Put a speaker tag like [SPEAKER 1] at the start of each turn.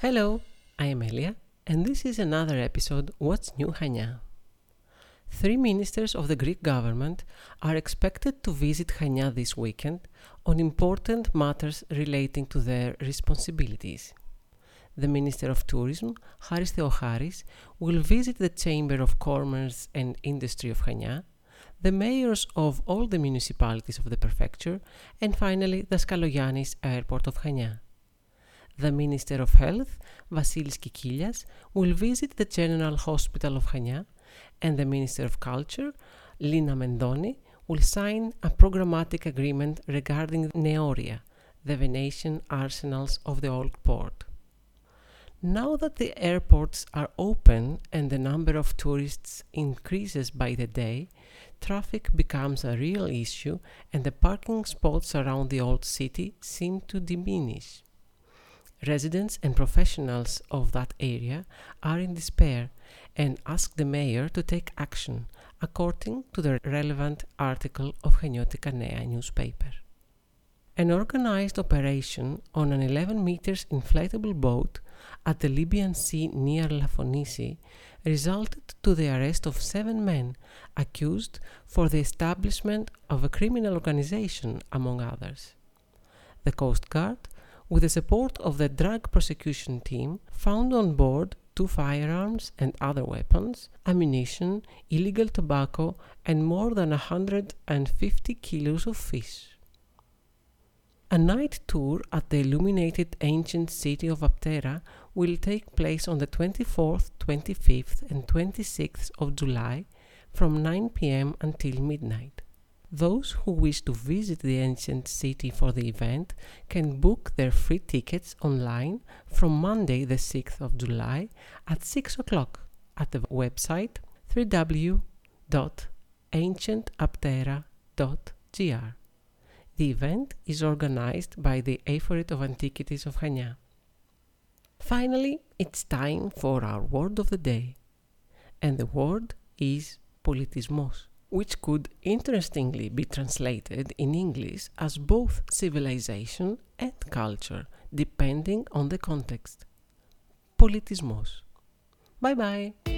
[SPEAKER 1] Hello, I am Elia, and this is another episode What's New Chania. Three ministers of the Greek government are expected to visit Chania this weekend on important matters relating to their responsibilities. The Minister of Tourism, Haris Theocharis, will visit the Chamber of Commerce and Industry of Chania, the mayors of all the municipalities of the prefecture, and finally the Daskalogiannis Airport of Chania the Minister of Health, Vasilis Kikilias, will visit the General Hospital of Chania, and the Minister of Culture, Lina Mendoni, will sign a programmatic agreement regarding Neoria, the Venetian arsenals of the old port. Now that the airports are open and the number of tourists increases by the day, traffic becomes a real issue and the parking spots around the old city seem to diminish. Residents and professionals of that area are in despair and ask the mayor to take action according to the relevant article of Haniotika Nea newspaper. An organized operation on an 11 meters inflatable boat at the Libyan Sea near Lafonisi resulted to the arrest of seven men accused for the establishment of a criminal organization, among others. The Coast Guard with the support of the drug prosecution team, found on board two firearms and other weapons, ammunition, illegal tobacco, and more than 150 kilos of fish. A night tour at the illuminated ancient city of Aptera will take place on the 24th, 25th, and 26th of July from 9 pm until midnight. Those who wish to visit the ancient city for the event can book their free tickets online from Monday, the 6th of July at 6 o'clock at the website www.ancientaptera.gr. The event is organized by the Ephorate of Antiquities of Chania. Finally, it's time for our word of the day. And the word is politismos which could interestingly be translated in English as both civilization and culture, depending on the context. Politismos. Bye bye!